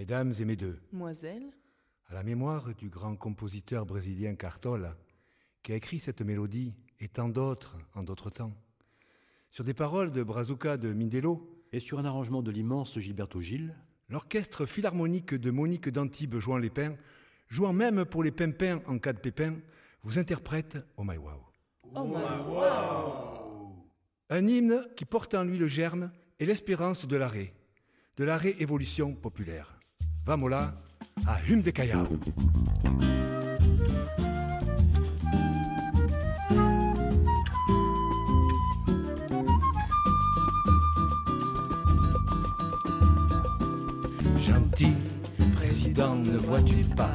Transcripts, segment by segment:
Mesdames et mesdames, Moiselle, à la mémoire du grand compositeur brésilien Cartola, qui a écrit cette mélodie et tant d'autres en d'autres temps, sur des paroles de Brazuca de Mindelo, Et sur un arrangement de l'immense Gilberto Gil, l'orchestre philharmonique de Monique d'Antibes jouant les pins, jouant même pour les pimpins en cas de pépin, vous interprète Oh My Wow. oh my Un hymne qui porte en lui le germe et l'espérance de l'arrêt, de la réévolution populaire. Vamola à Hum de Callao. Gentil président, ne vois-tu pas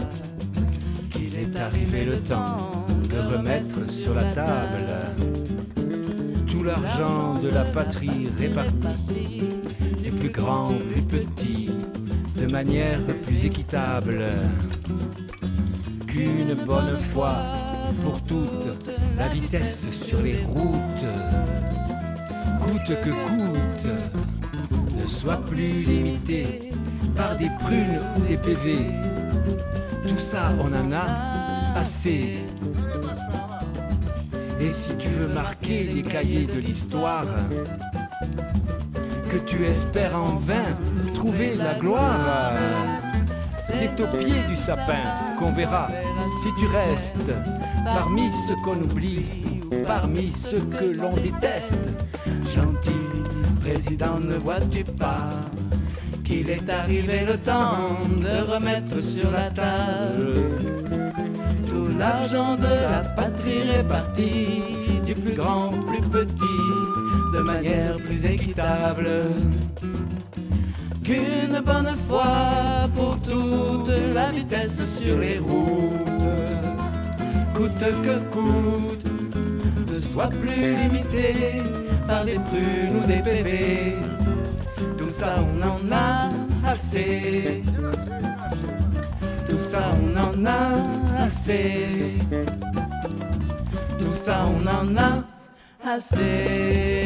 qu'il est arrivé le temps de remettre sur la table tout l'argent de la patrie réparti, des plus grands, de manière plus équitable. Qu'une bonne fois pour toutes, la vitesse sur les routes, coûte que coûte, ne soit plus limitée par des prunes ou des PV. Tout ça, on en a assez. Et si tu veux marquer les cahiers de l'histoire, que tu espères en vain trouver la gloire, c'est au pied du sapin qu'on verra si tu restes parmi ceux qu'on oublie, parmi ceux que l'on déteste. Gentil président, ne vois-tu pas qu'il est arrivé le temps de remettre sur la table tout l'argent de la patrie réparti, du plus grand, plus petit, de manière plus équitable. Qu'une bonne fois pour toutes, la vitesse sur les routes, coûte que coûte, ne soit plus limitée par des prunes ou des bébés. Tout ça, on en a assez. Tout ça, on en a assez. Tout ça, on en a assez.